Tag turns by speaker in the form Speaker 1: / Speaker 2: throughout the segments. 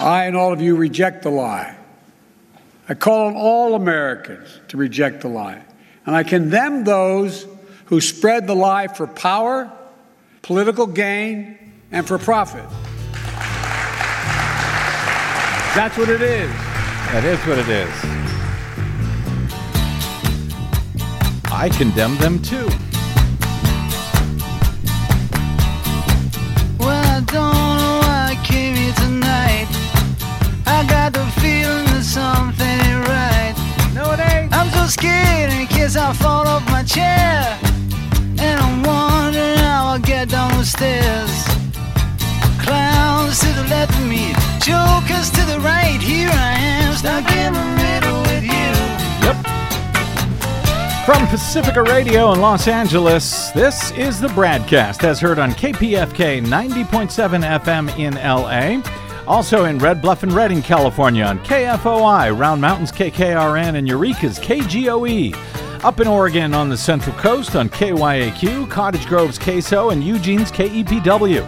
Speaker 1: I and all of you reject the lie. I call on all Americans to reject the lie. And I condemn those who spread the lie for power, political gain, and for profit. That's what it is.
Speaker 2: That is what it is. I condemn them too.
Speaker 3: I got the feeling that something ain't right.
Speaker 2: No, it ain't.
Speaker 3: I'm so scared in case I fall off my chair. And I'm wondering how I'll get down the stairs. Clowns to the left of me, jokers to the right. Here I am, stuck in the middle with you. Yep.
Speaker 2: From Pacifica Radio in Los Angeles, this is the BradCast as heard on KPFK 90.7 FM in LA. Also in Red Bluff and Redding, California on KFOI, Round Mountains KKRN, and Eureka's KGOE. Up in Oregon on the Central Coast on KYAQ, Cottage Grove's KSO, and Eugene's KEPW.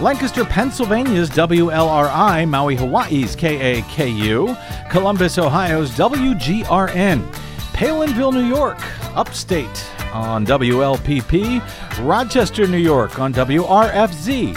Speaker 2: Lancaster, Pennsylvania's WLRI, Maui, Hawaii's KAKU, Columbus, Ohio's WGRN. Palenville, New York, upstate on WLPP, Rochester, New York on WRFZ,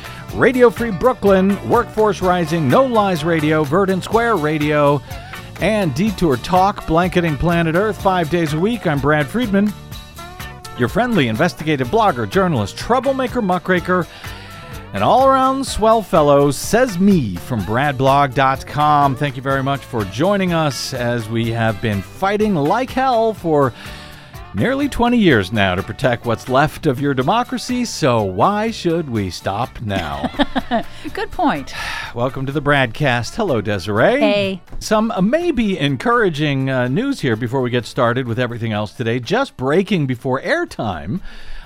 Speaker 2: Radio Free Brooklyn, Workforce Rising, No Lies Radio, Verdant Square Radio, and Detour Talk, blanketing planet Earth five days a week. I'm Brad Friedman, your friendly investigative blogger, journalist, troublemaker, muckraker, and all around swell fellow, says me from bradblog.com. Thank you very much for joining us as we have been fighting like hell for nearly 20 years now to protect what's left of your democracy. So why should we stop now?
Speaker 4: Good point.
Speaker 2: Welcome to the BradCast. Hello, Desiree.
Speaker 4: Hey.
Speaker 2: Some uh, maybe encouraging uh, news here before we get started with everything else today. Just breaking before airtime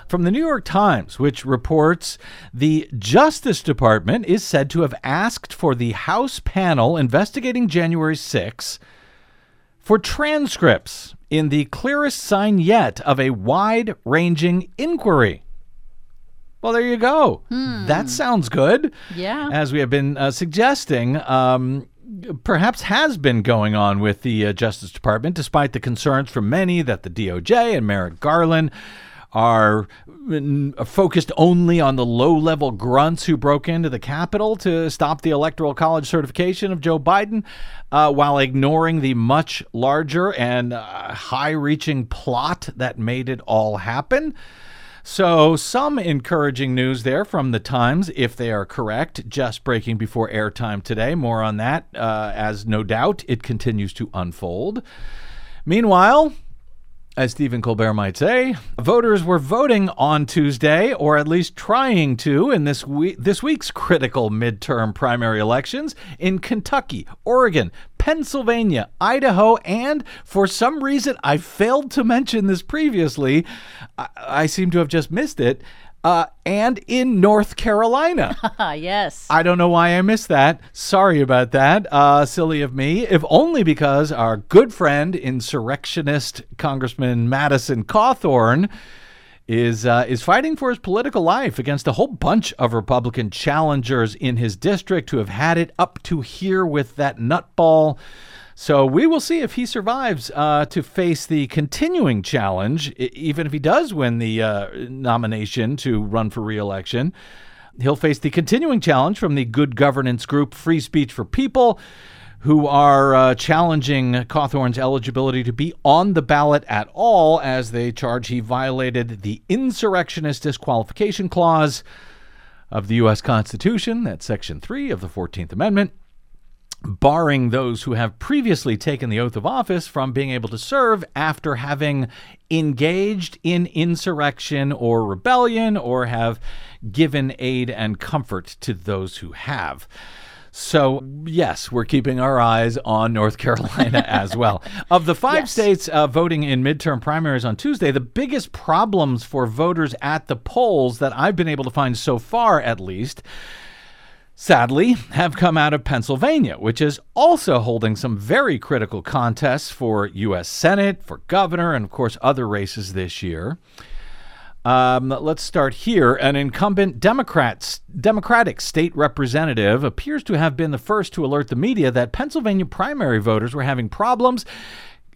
Speaker 2: from the New York Times, which reports the Justice Department is said to have asked for the House panel investigating January 6 for transcripts in the clearest sign yet of a wide ranging inquiry. Well, there you go. That sounds good.
Speaker 4: Yeah.
Speaker 2: As we have been uh, suggesting, um, perhaps has been going on with the uh, Justice Department, despite the concerns from many that the DOJ and Merrick Garland are focused only on the low level grunts who broke into the Capitol to stop the Electoral College certification of Joe Biden, uh, while ignoring the much larger and uh, high reaching plot that made it all happen. So, some encouraging news there from the Times, if they are correct, just breaking before airtime today. More on that, uh, as no doubt it continues to unfold. Meanwhile, as Stephen Colbert might say, voters were voting on Tuesday, or at least trying to, in this week, this week's critical midterm primary elections in Kentucky, Oregon, Pennsylvania, Idaho, and for some reason I failed to mention this previously. I, I seem to have just missed it. Uh, and in North Carolina.
Speaker 4: Yes.
Speaker 2: I don't know why I missed that. Sorry about that. Uh, silly of me. If only because our good friend, insurrectionist Congressman Madison Cawthorn, is uh, is fighting for his political life against a whole bunch of Republican challengers in his district who have had it up to here with that nutball. So we will see if he survives uh, to face the continuing challenge, even if he does win the uh, nomination to run for reelection. He'll face the continuing challenge from the good governance group Free Speech for People, who are uh, challenging Cawthorn's eligibility to be on the ballot at all, as they charge he violated the insurrectionist disqualification clause of the U.S. Constitution. That's Section 3 of the 14th Amendment barring those who have previously taken the oath of office from being able to serve after having engaged in insurrection or rebellion or have given aid and comfort to those who have. So, yes, we're keeping our eyes on North Carolina as well. Of the five
Speaker 4: Yes.
Speaker 2: states uh, voting in midterm primaries on Tuesday, the biggest problems for voters at the polls that I've been able to find so far, at least, sadly, have come out of Pennsylvania, which is also holding some very critical contests for U.S. Senate, for governor, and of course, other races this year. Um, let's start here. An incumbent Democrats, Democratic state representative appears to have been the first to alert the media that Pennsylvania primary voters were having problems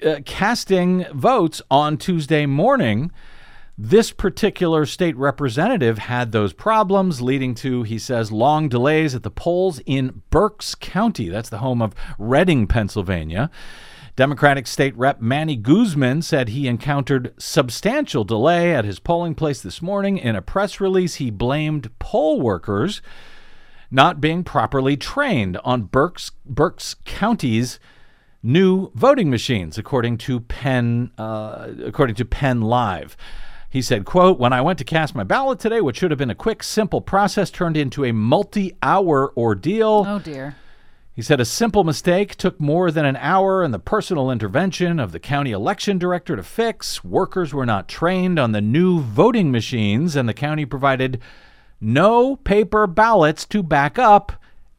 Speaker 2: uh, casting votes on Tuesday morning. This particular state representative had those problems, leading to, he says, long delays at the polls in Berks County. That's the home of Reading, Pennsylvania. Democratic State Rep Manny Guzman said he encountered substantial delay at his polling place this morning. In a press release, he blamed poll workers not being properly trained on Berks, Berks County's new voting machines, according to Penn, uh, according to Penn Live. He said, quote, When I went to cast my ballot today, what should have been a quick, simple process turned into a multi-hour ordeal.
Speaker 4: Oh dear.
Speaker 2: He said a simple mistake took more than an hour and the personal intervention of the county election director to fix. Workers were not trained on the new voting machines, and the county provided no paper ballots to back up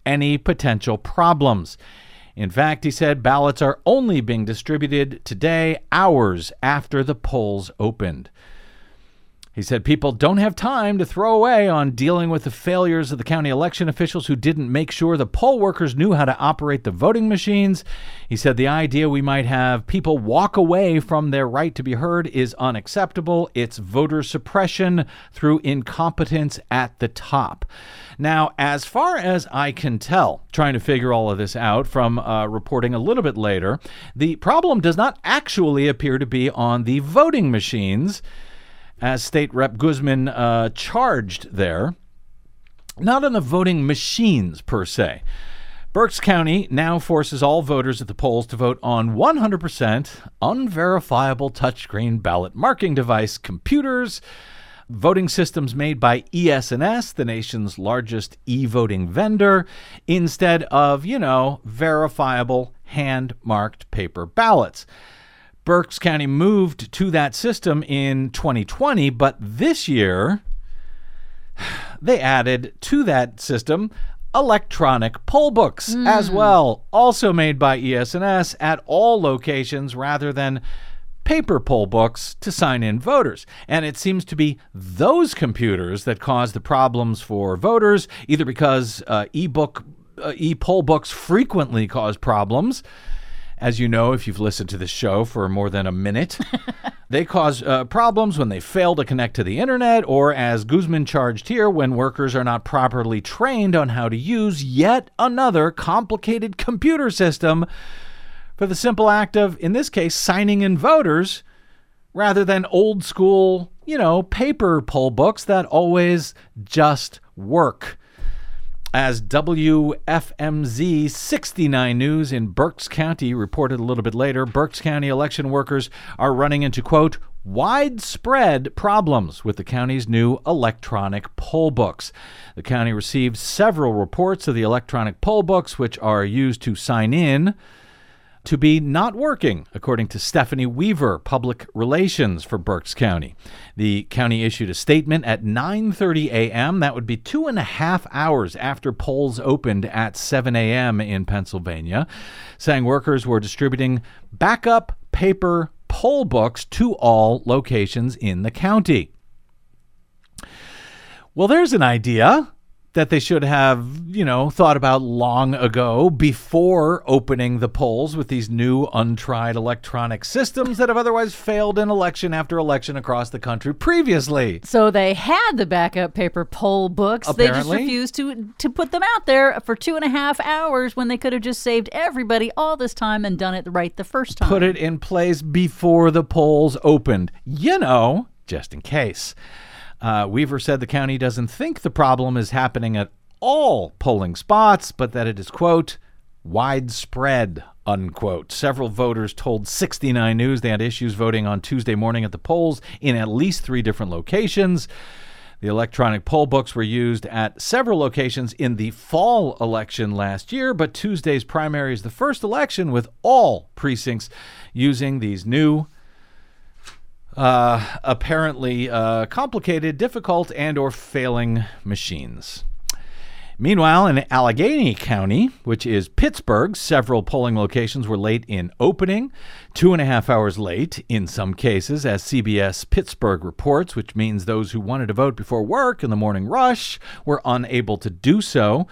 Speaker 2: any potential problems. In fact, he said ballots are only being distributed today, hours after the polls opened. He said people don't have time to throw away on dealing with the failures of the county election officials who didn't make sure the poll workers knew how to operate the voting machines. He said the idea we might have people walk away from their right to be heard is unacceptable. It's voter suppression through incompetence at the top. Now, as far as I can tell, trying to figure all of this out from uh, reporting a little bit later, the problem does not actually appear to be on the voting machines as State Rep Guzman uh, charged there, not on the voting machines per se. Berks County now forces all voters at the polls to vote on 100% unverifiable touchscreen ballot marking device computers, voting systems made by ES&S, the nation's largest e-voting vendor, instead of, you know, verifiable hand-marked paper ballots. Berks County moved to that system in 2020, but this year they added to that system electronic poll books as well, also made by E ES&S at all locations rather than paper poll books to sign in voters. And it seems to be those computers that cause the problems for voters, either because uh, e-book uh, e-poll books frequently cause problems as you know, if you've listened to this show for more than a minute, they cause uh, problems when they fail to connect to the internet, or as Guzman charged here, when workers are not properly trained on how to use yet another complicated computer system for the simple act of, in this case, signing in voters rather than old school, you know, paper poll books that always just work as WFMZ 69 News in Berks County reported a little bit later, Berks County election workers are running into, quote, widespread problems with the county's new electronic poll books. The county received several reports of the electronic poll books, which are used to sign in to be not working, according to Stephanie Weaver, public relations for Berks County. The county issued a statement at 9:30 a.m. That would be two and a half hours after polls opened at 7 a.m. in Pennsylvania, saying workers were distributing backup paper poll books to all locations in the county. Well, there's an idea that they should have, you know, thought about long ago before opening the polls with these new untried electronic systems that have otherwise failed in election after election across the country previously.
Speaker 4: So they had the backup paper poll books. They just refused to to put them out there for two and a half hours when they could have just saved everybody all this time and done it right the first time.
Speaker 2: Put it in place before the polls opened, you know, just in case. Uh, Weaver said the county doesn't think the problem is happening at all polling spots, but that it is, quote, widespread, unquote. Several voters told 69 News they had issues voting on Tuesday morning at the polls in at least three different locations. The electronic poll books were used at several locations in the fall election last year, but Tuesday's primary is the first election with all precincts using these new uh, apparently uh, complicated, difficult, and or failing machines. Meanwhile, in Allegheny County, which is Pittsburgh, several polling locations were late in opening, two and a half hours late in some cases, as CBS Pittsburgh reports, which means those who wanted to vote before work in the morning rush were unable to do so.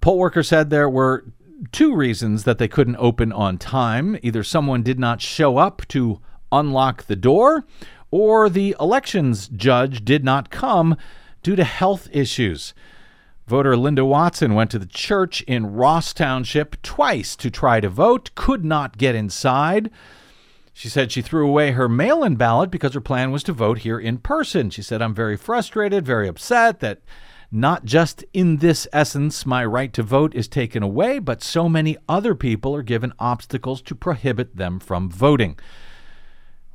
Speaker 2: Poll workers said there were two reasons that they couldn't open on time. Either someone did not show up to unlock the door, or the elections judge did not come due to health issues. Voter Linda Watson went to the church in Ross Township twice to try to vote, could not get inside. She said she threw away her mail in ballot because her plan was to vote here in person. She said, I'm very frustrated, very upset that not just in this essence my right to vote is taken away, but so many other people are given obstacles to prohibit them from voting.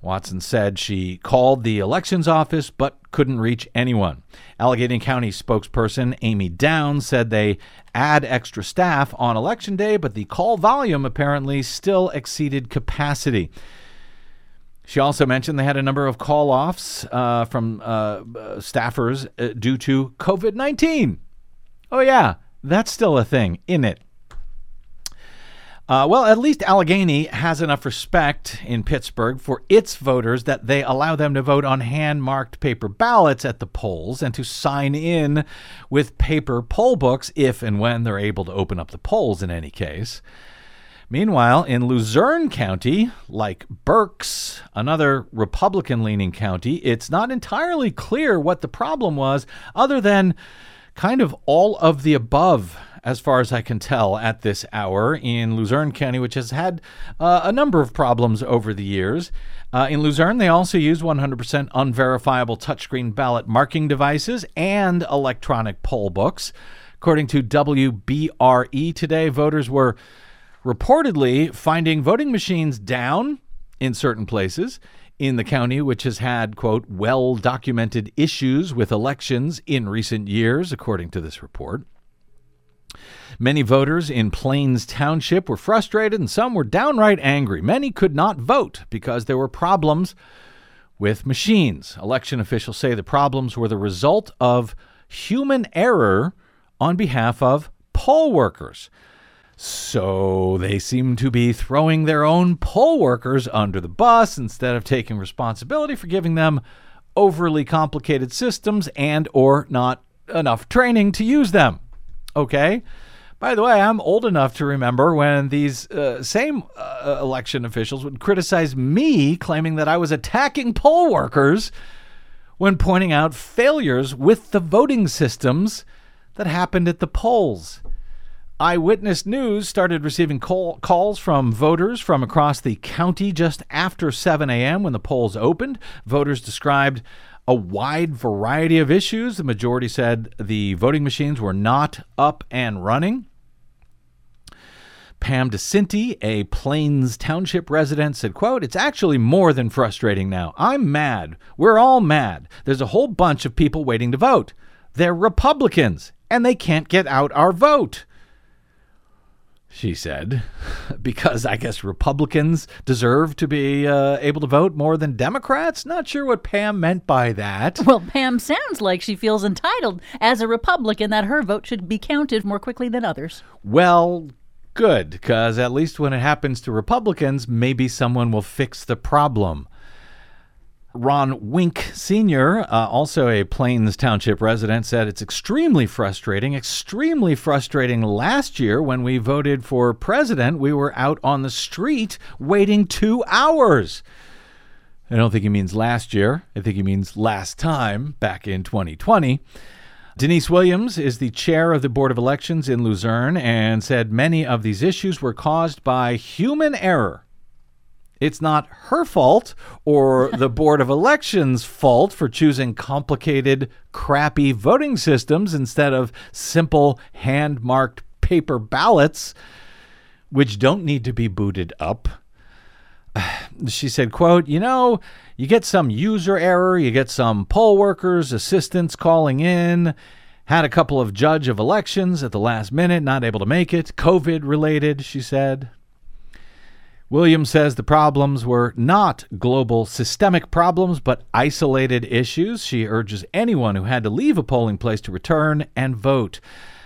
Speaker 2: Watson said she called the elections office but couldn't reach anyone. Allegheny County spokesperson Amy Downs said they add extra staff on election day, but the call volume apparently still exceeded capacity. She also mentioned they had a number of call offs uh, from uh, staffers uh, due to COVID 19. Oh, yeah, that's still a thing, isn't it? Uh, well, at least Allegheny has enough respect in Pittsburgh for its voters that they allow them to vote on hand marked paper ballots at the polls and to sign in with paper poll books if and when they're able to open up the polls in any case. Meanwhile, in Luzerne County, like Berks, another Republican leaning county, it's not entirely clear what the problem was, other than kind of all of the above as far as I can tell, at this hour in Luzerne County, which has had uh, a number of problems over the years. Uh, in Luzerne, they also use 100% unverifiable touchscreen ballot marking devices and electronic poll books. According to WBRE today, voters were reportedly finding voting machines down in certain places in the county, which has had, quote, well documented issues with elections in recent years, according to this report. Many voters in Plains Township were frustrated and some were downright angry. Many could not vote because there were problems with machines. Election officials say the problems were the result of human error on behalf of poll workers. So they seem to be throwing their own poll workers under the bus instead of taking responsibility for giving them overly complicated systems and or not enough training to use them. Okay? By the way, I'm old enough to remember when these uh, same uh, election officials would criticize me, claiming that I was attacking poll workers when pointing out failures with the voting systems that happened at the polls. Eyewitness News started receiving call, calls from voters from across the county just after 7 a.m. when the polls opened. Voters described a wide variety of issues. The majority said the voting machines were not up and running. Pam DeCinti, a Plains Township resident, said, quote, It's actually more than frustrating now. I'm mad. We're all mad. There's a whole bunch of people waiting to vote. They're Republicans, and they can't get out our vote she said, because I guess Republicans deserve to be uh, able to vote more than Democrats. Not sure what Pam meant by that.
Speaker 4: Well, Pam sounds like she feels entitled as a Republican that her vote should be counted more quickly than others.
Speaker 2: Well, good, because at least when it happens to Republicans, maybe someone will fix the problem. Ron Wink Sr., uh, also a Plains Township resident, said it's extremely frustrating, extremely frustrating. Last year, when we voted for president, we were out on the street waiting two hours. I don't think he means last year. I think he means last time, back in 2020. Denise Williams is the chair of the Board of Elections in Luzerne and said many of these issues were caused by human error it's not her fault or the Board of Elections' fault for choosing complicated, crappy voting systems instead of simple, hand marked paper ballots, which don't need to be booted up. she said, quote, you know, you get some user error, you get some poll workers, assistants calling in, had a couple of judge of elections at the last minute, not able to make it, COVID related, she said. Williams says the problems were not global systemic problems, but isolated issues. She urges anyone who had to leave a polling place to return and vote.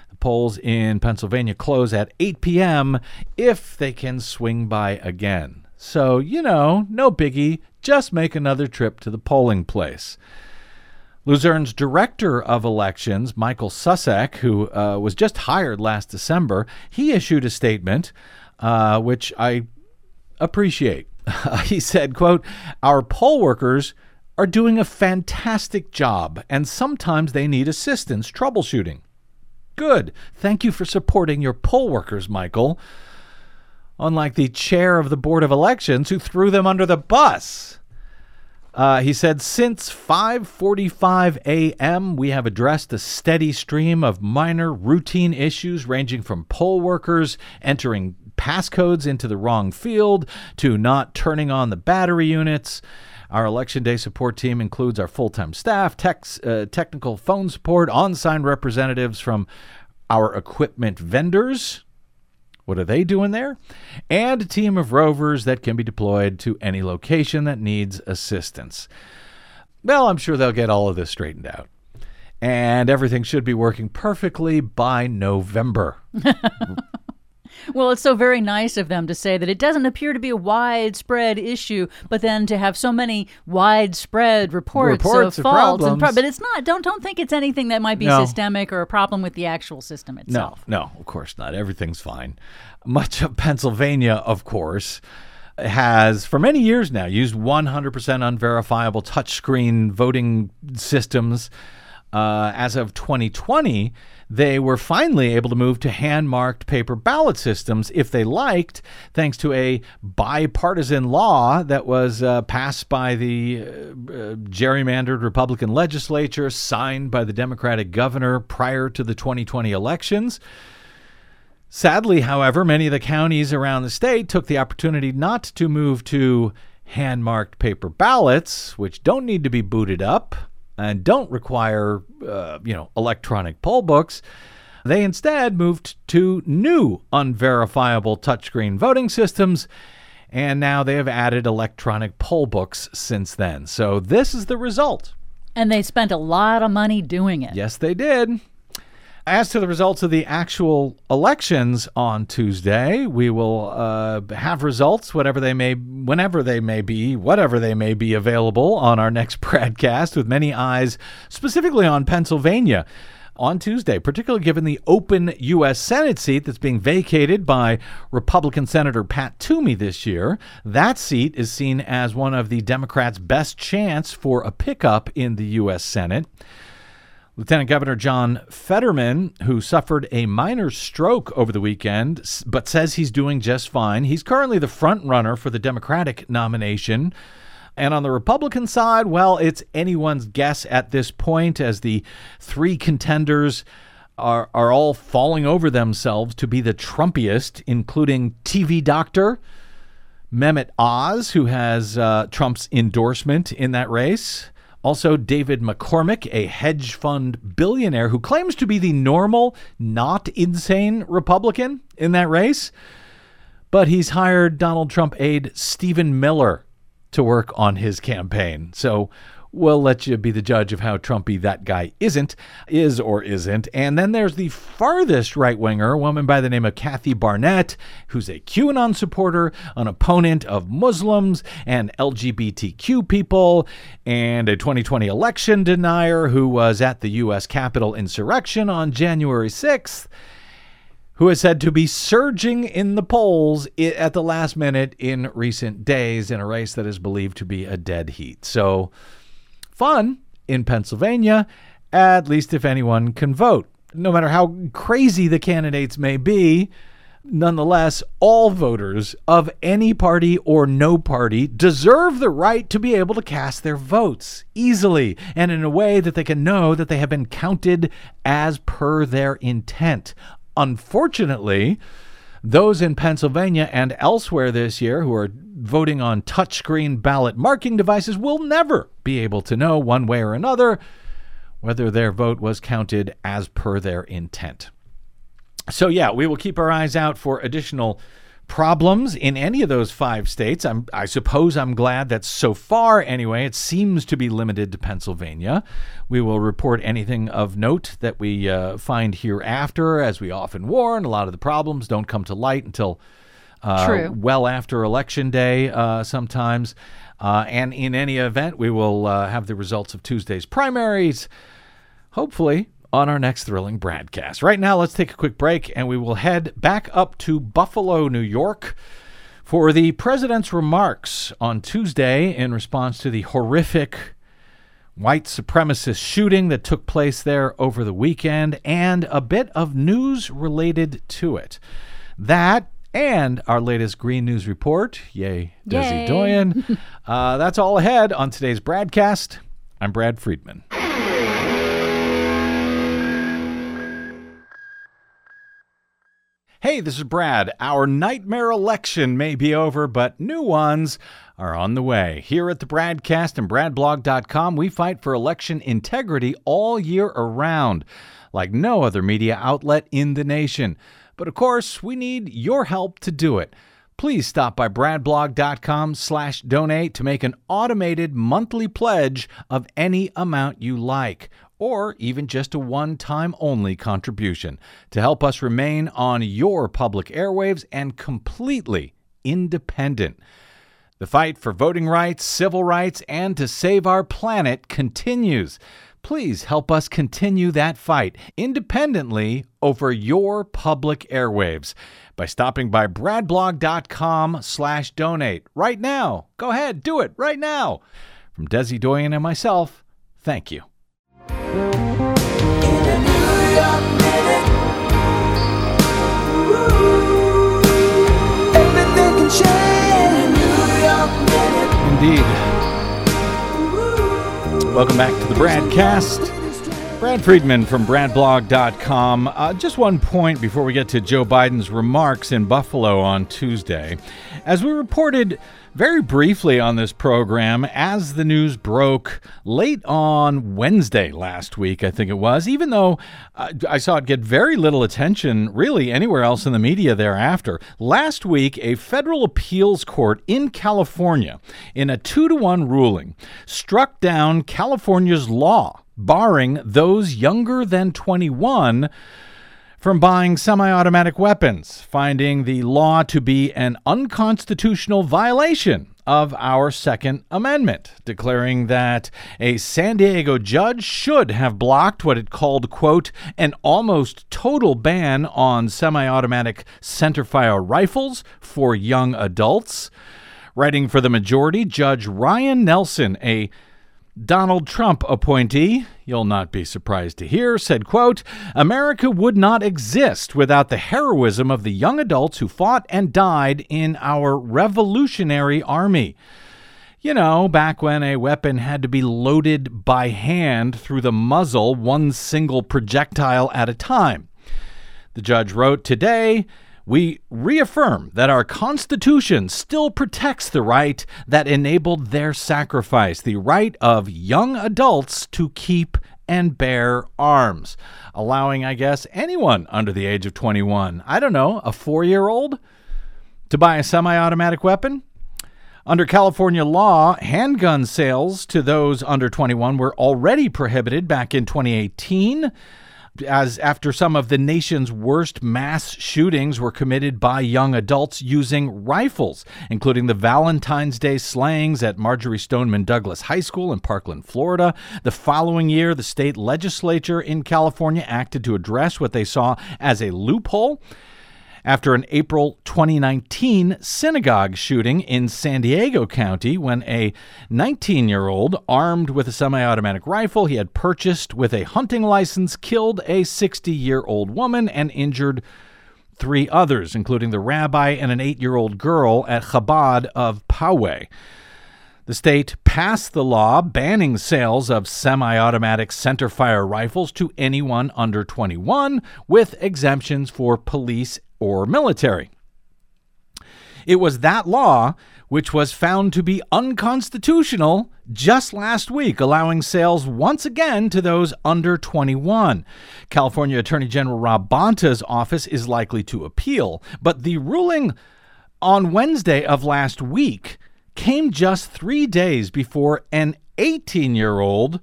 Speaker 2: The polls in Pennsylvania close at 8 p.m. if they can swing by again. So, you know, no biggie, just make another trip to the polling place. Luzerne's director of elections, Michael Susek, who uh, was just hired last December, he issued a statement, uh, which I appreciate. he said, quote, Our poll workers are doing a fantastic job, and sometimes they need assistance troubleshooting. Good. Thank you for supporting your poll workers, Michael. Unlike the chair of the Board of Elections who threw them under the bus. Uh, he said, since 5:45 a.m., we have addressed a steady stream of minor routine issues ranging from poll workers entering passcodes into the wrong field to not turning on the battery units. Our election day support team includes our full time staff, techs, uh, technical phone support, on sign representatives from our equipment vendors. What are they doing there? And a team of rovers that can be deployed to any location that needs assistance. Well, I'm sure they'll get all of this straightened out. And everything should be working perfectly by November.
Speaker 4: Well, it's so very nice of them to say that it doesn't appear to be a widespread issue, but then to have so many widespread reports,
Speaker 2: Reports
Speaker 4: of
Speaker 2: of
Speaker 4: faults. And pro-
Speaker 2: problems.
Speaker 4: but it's not. Don't don't think it's anything that might be
Speaker 2: No.
Speaker 4: systemic or a problem with the actual system
Speaker 2: No,
Speaker 4: itself.
Speaker 2: no, of course not. Everything's fine. Much of Pennsylvania, of course, has for many years now used 100% unverifiable touchscreen voting systems. Uh, as of 2020, they were finally able to move to hand marked paper ballot systems if they liked, thanks to a bipartisan law that was uh, passed by the uh, uh, gerrymandered Republican legislature, signed by the Democratic governor prior to the 2020 elections. Sadly, however, many of the counties around the state took the opportunity not to move to hand marked paper ballots, which don't need to be booted up and don't require, uh, you know, electronic poll books. They instead moved to new unverifiable touchscreen voting systems, and now they have added electronic poll books since then. So this is the result.
Speaker 4: And they spent a lot of money doing it.
Speaker 2: Yes, they did. As to the results of the actual elections on Tuesday, we will uh, have results, whatever they may, whenever they may be, whatever they may be available on our next broadcast, with many eyes specifically on Pennsylvania on Tuesday, particularly given the open U.S. Senate seat that's being vacated by Republican Senator Pat Toomey this year. That seat is seen as one of the Democrats' best chance for a pickup in the U.S. Senate. Lieutenant Governor John Fetterman, who suffered a minor stroke over the weekend, but says he's doing just fine. He's currently the front runner for the Democratic nomination. And on the Republican side, well, it's anyone's guess at this point as the three contenders are, are all falling over themselves to be the Trumpiest, including TV Doctor Mehmet Oz, who has uh, Trump's endorsement in that race. Also, David McCormick, a hedge fund billionaire who claims to be the normal, not insane Republican in that race. But he's hired Donald Trump aide Stephen Miller to work on his campaign. So we'll let you be the judge of how Trumpy that guy isn't, is or isn't. And then there's the farthest right winger, a woman by the name of Kathy Barnette, who's a QAnon supporter, an opponent of Muslims and LGBTQ people, and a 2020 election denier who was at the U.S. Capitol insurrection on January 6th who is said to be surging in the polls at the last minute in recent days in a race that is believed to be a dead heat. So, fun in Pennsylvania, at least if anyone can vote. No matter how crazy the candidates may be, nonetheless, all voters of any party or no party deserve the right to be able to cast their votes easily and in a way that they can know that they have been counted as per their intent. Unfortunately, those in Pennsylvania and elsewhere this year who are voting on touchscreen ballot marking devices will never be able to know one way or another whether their vote was counted as per their intent. So, yeah, we will keep our eyes out for additional problems in any of those five states. I'm, I suppose I'm glad that so far, anyway, it seems to be limited to Pennsylvania. We will report anything of note that we uh, find hereafter, as we often warn. A lot of the problems don't come to light until uh,
Speaker 4: True.
Speaker 2: well after Election Day uh, sometimes. Uh, and in any event, we will uh, have the results of Tuesday's primaries, hopefully, on our next thrilling broadcast. Right now, let's take a quick break and we will head back up to Buffalo, New York. For the president's remarks on Tuesday in response to the horrific white supremacist shooting that took place there over the weekend, and a bit of news related to it. That and our latest Green News report. Yay, Desi
Speaker 4: Yay.
Speaker 2: Doyen. uh, that's all ahead on today's BradCast. I'm Brad Friedman. Hey, this is Brad. Our nightmare election may be over, but new ones are on the way. Here at the Bradcast and BradBlog.com, we fight for election integrity all year around, like no other media outlet in the nation. But of course, we need your help to do it. Please stop by bradblog.com slash donate to make an automated monthly pledge of any amount you like, or even just a one-time only contribution to help us remain on your public airwaves and completely independent. The fight for voting rights, civil rights, and to save our planet continues. Please help us continue that fight independently over your public airwaves by stopping by bradblog.com slash donate right now. Go ahead, do it right now. From Desi Doyen and myself, thank you. Indeed. Welcome back to the Bradcast. Brad Friedman from BradBlog.com. Uh, just one point before we get to Joe Biden's remarks in Buffalo on Tuesday. As we reported very briefly on this program, as the news broke late on Wednesday last week, I think it was, even though uh, I saw it get very little attention really anywhere else in the media thereafter. Last week, a federal appeals court in California, in a two to one ruling, struck down California's law barring those younger than 21 from buying semi automatic weapons, finding the law to be an unconstitutional violation of our Second Amendment, declaring that a San Diego judge should have blocked what it called, quote, an almost total ban on semi automatic centerfire rifles for young adults. Writing for the majority, Judge Ryan Nelson, a Donald Trump appointee, you'll not be surprised to hear, said, quote, America would not exist without the heroism of the young adults who fought and died in our Revolutionary Army. You know, back when a weapon had to be loaded by hand through the muzzle, one single projectile at a time. The judge wrote, Today, we reaffirm that our Constitution still protects the right that enabled their sacrifice, the right of young adults to keep and bear arms, allowing, I guess, anyone under the age of 21, I don't know, a four year old, to buy a semi automatic weapon. Under California law, handgun sales to those under 21 were already prohibited back in 2018 as after some of the nation's worst mass shootings were committed by young adults using rifles, including the Valentine's Day slayings at Marjory Stoneman Douglas High School in Parkland, Florida. The following year, the state legislature in California acted to address what they saw as a loophole after an April 2019 synagogue shooting in San Diego County when a 19 year old armed with a semi automatic rifle he had purchased with a hunting license killed a 60 year old woman and injured three others, including the rabbi and an eight year old girl at Chabad of Poway. The state passed the law banning sales of semi automatic centerfire rifles to anyone under 21, with exemptions for police or military. It was that law which was found to be unconstitutional just last week, allowing sales once again to those under 21. California Attorney General Rob Bonta's office is likely to appeal, but the ruling on Wednesday of last week came just three days before an 18 year old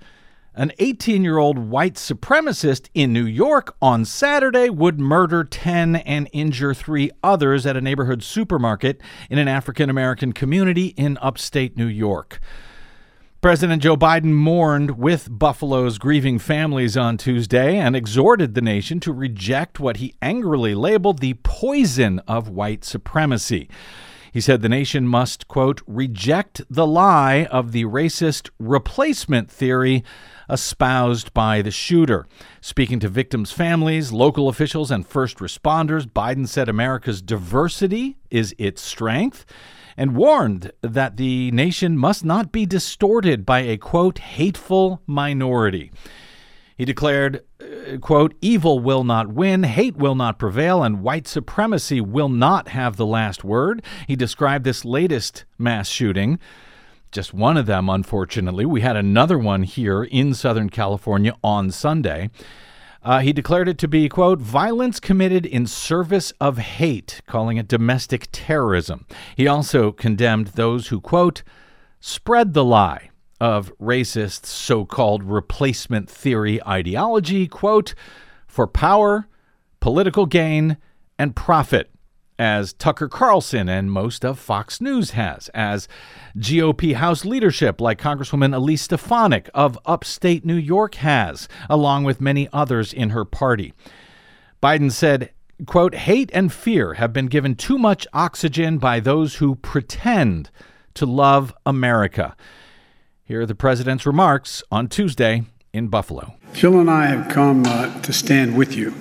Speaker 2: an 18 year old white supremacist in New York on Saturday would murder 10 and injure three others at a neighborhood supermarket in an African American community in upstate New York. President Joe Biden mourned with Buffalo's grieving families on Tuesday and exhorted the nation to reject what he angrily labeled the poison of white supremacy. He said the nation must, quote, reject the lie of the racist replacement theory espoused by the shooter. Speaking to victims' families, local officials, and first responders, Biden said America's diversity is its strength and warned that the nation must not be distorted by a, quote, hateful minority. He declared, uh, quote, evil will not win, hate will not prevail, and white supremacy will not have the last word. He described this latest mass shooting just one of them, unfortunately. We had another one here in Southern California on Sunday. Uh, he declared it to be, quote, violence committed in service of hate, calling it domestic terrorism. He also condemned those who, quote, spread the lie of racist so called replacement theory ideology, quote, for power, political gain, and profit as Tucker Carlson and most of Fox News has, as GOP House leadership like Congresswoman Elise Stefanik of upstate New York has, along with many others in her party. Biden said, quote, hate and fear have been given too much oxygen by those who pretend to love America. Here are the president's remarks on Tuesday in Buffalo.
Speaker 1: Jill and I have come uh, to stand with you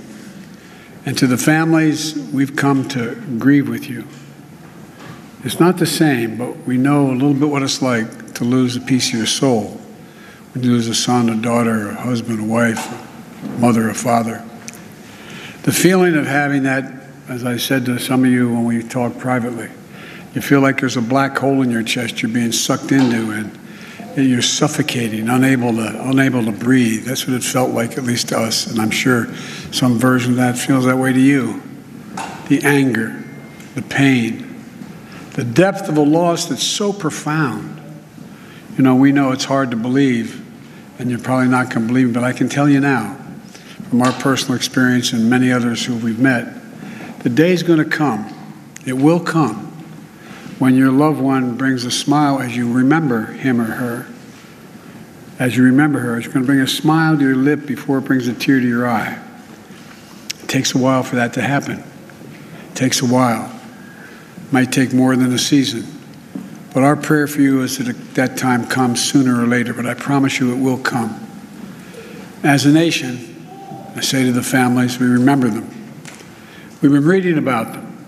Speaker 1: and to the families, we've come to grieve with you. It's not the same, but we know a little bit what it's like to lose a piece of your soul. When you lose a son, a daughter, a husband, a wife, a mother, a father. The feeling of having that, as I said to some of you when we talked privately, you feel like there's a black hole in your chest you're being sucked into, and you're suffocating, unable to unable to breathe. That's what it felt like, at least to us, and I'm sure some version of that feels that way to you. The anger, the pain, the depth of a loss that's so profound. You know, we know it's hard to believe, and you're probably not going to believe, but I can tell you now, from our personal experience and many others who we've met, the day's going to come. It will come when your loved one brings a smile as you remember him or her, as you remember her, it's going to bring a smile to your lip before it brings a tear to your eye. It takes a while for that to happen. It takes a while. It might take more than a season. But our prayer for you is that that time comes sooner or later, but I promise you it will come. As a nation, I say to the families, we remember them. We've been reading about them.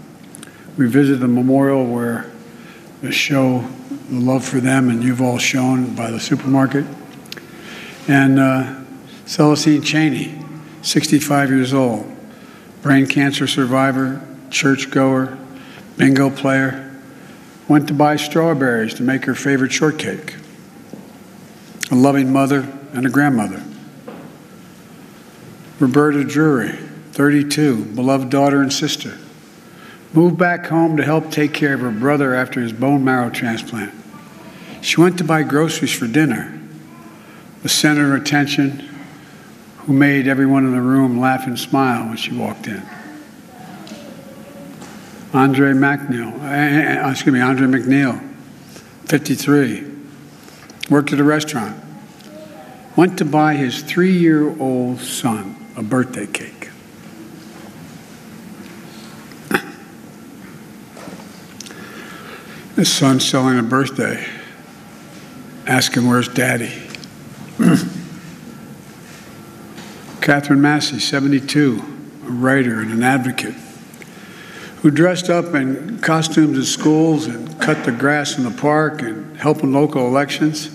Speaker 1: We visited the memorial where show the love for them, and you've all shown by the supermarket. And uh, Celestine Chaney, 65 years old, brain cancer survivor, churchgoer, bingo player, went to buy strawberries to make her favorite shortcake. A loving mother and a grandmother. Roberta Drury, 32, beloved daughter and sister moved back home to help take care of her brother after his bone marrow transplant. She went to buy groceries for dinner. The center of attention, who made everyone in the room laugh and smile when she walked in. Andre Mackniel, uh, excuse me, Andre Mackniel, 53, worked at a restaurant, went to buy his three year old son a birthday cake. His son selling a birthday, asking where's daddy. Katherine Massey, 72, a writer and an advocate, who dressed up in costumes at schools and cut the grass in the park and helped in local elections,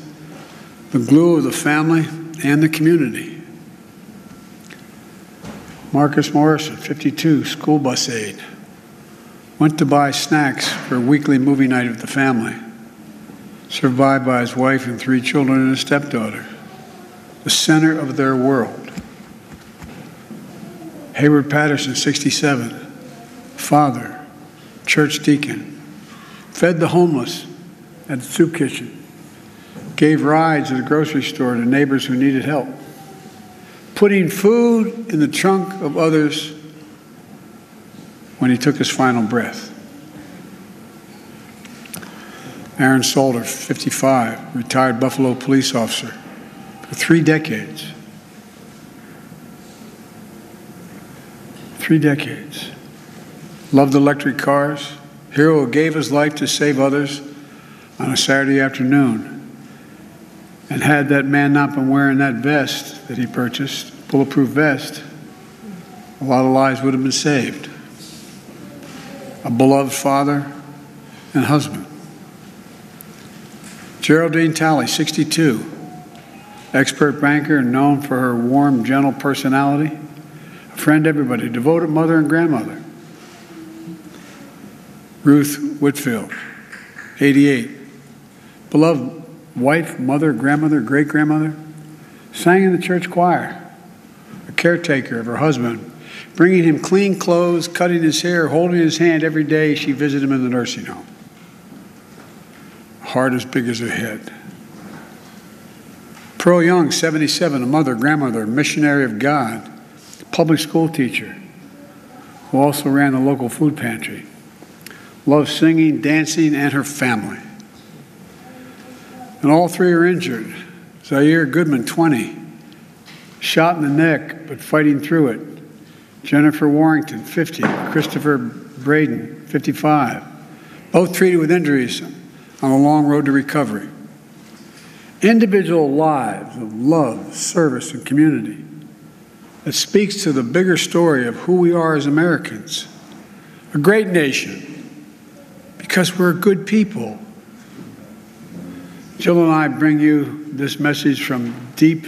Speaker 1: the glue of the family and the community. Marcus Morrison, 52, school bus aide went to buy snacks for a weekly movie night with the family, survived by his wife and three children and a stepdaughter, the center of their world. Heyward Patterson, 67, father, church deacon, fed the homeless at the soup kitchen, gave rides at the grocery store to neighbors who needed help, putting food in the trunk of others when he took his final breath. Aaron Salter, 55, retired Buffalo police officer for three decades. Three decades. Loved electric cars. Hero gave his life to save others on a Saturday afternoon. And had that man not been wearing that vest that he purchased, bulletproof vest, a lot of lives would have been saved. A beloved father and husband. Geraldine Talley, 62, expert banker and known for her warm, gentle personality, a friend to everybody, devoted mother and grandmother. Ruth Whitfield, 88, beloved wife, mother, grandmother, great grandmother, sang in the church choir, a caretaker of her husband, bringing him clean clothes, cutting his hair, holding his hand every day she visited him in the nursing home. Heart as big as her head. Pearl Young, 77, a mother, grandmother, missionary of God, public school teacher, who also ran the local food pantry. Loved singing, dancing, and her family. And all three are injured. Zaire Goodman, 20, shot in the neck, but fighting through it. Jennifer Warrington, 50. Christopher Braden, 55. Both treated with injuries on a long road to recovery. Individual lives of love, service, and community that speaks to the bigger story of who we are as Americans. A great nation because we're good people. Jill and I bring you this message from deep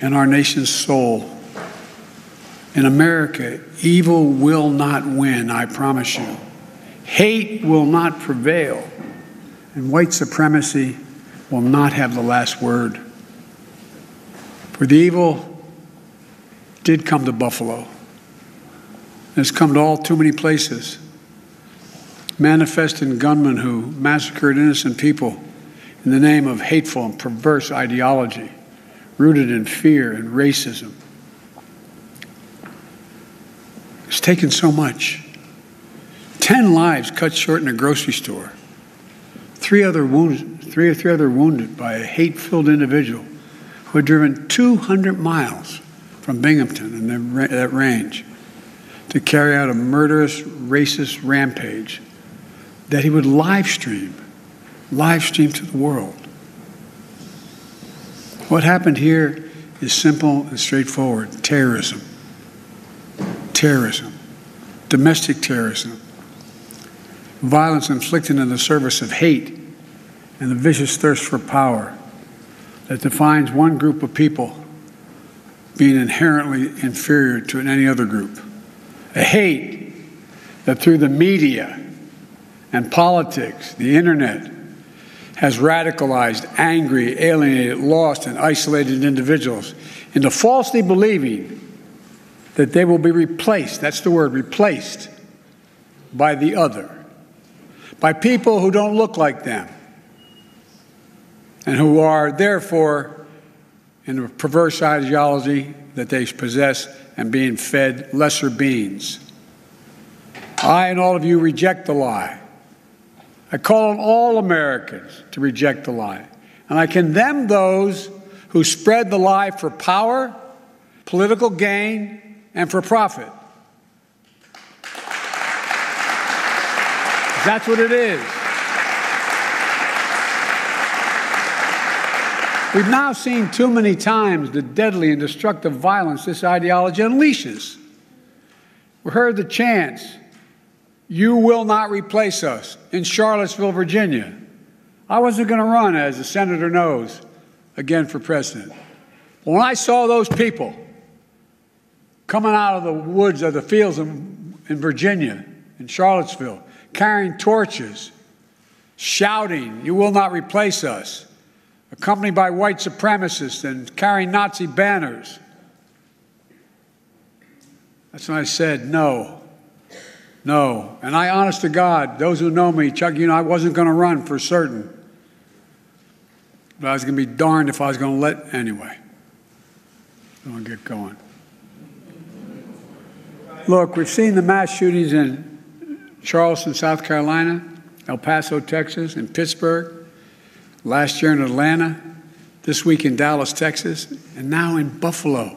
Speaker 1: in our nation's soul. In America, evil will not win, I promise you. Hate will not prevail, and white supremacy will not have the last word. For the evil did come to Buffalo. It's come to all too many places. Manifest in gunmen who massacred innocent people in the name of hateful and perverse ideology rooted in fear and racism. It's taken so much. Ten lives cut short in a grocery store. Three other wounded, three or three other wounded by a hate-filled individual who had driven 200 miles from Binghamton and that range to carry out a murderous, racist rampage that he would live stream, live stream to the world. What happened here is simple and straightforward terrorism. Terrorism. Domestic terrorism. Violence inflicted in the service of hate and the vicious thirst for power that defines one group of people being inherently inferior to any other group. A hate that through the media and politics, the internet, has radicalized angry, alienated, lost, and isolated individuals into falsely believing that they will be replaced that's the word replaced by the other, by people who don't look like them, and who are therefore in a perverse ideology that they possess and being fed lesser beings. I and all of you reject the lie. I call on all Americans to reject the lie. And I condemn those who spread the lie for power, political gain, and for profit. That's what it is. We've now seen too many times the deadly and destructive violence this ideology unleashes. We heard the chants, You will not replace us, in Charlottesville, Virginia. I wasn't going to run, as the senator knows, again for president. When I saw those people coming out of the woods of the fields in, in Virginia, in Charlottesville, carrying torches, shouting, You will not replace us, accompanied by white supremacists and carrying Nazi banners. That's when I said, No, no. And I, honest to God, those who know me, Chuck, you know, I wasn't going to run for certain. But I was going to be darned if I was going to let anyway. I'm going to get going. Look, we've seen the mass shootings in Charleston, South Carolina, El Paso, Texas, and Pittsburgh, last year in Atlanta, this week in Dallas, Texas, and now in Buffalo,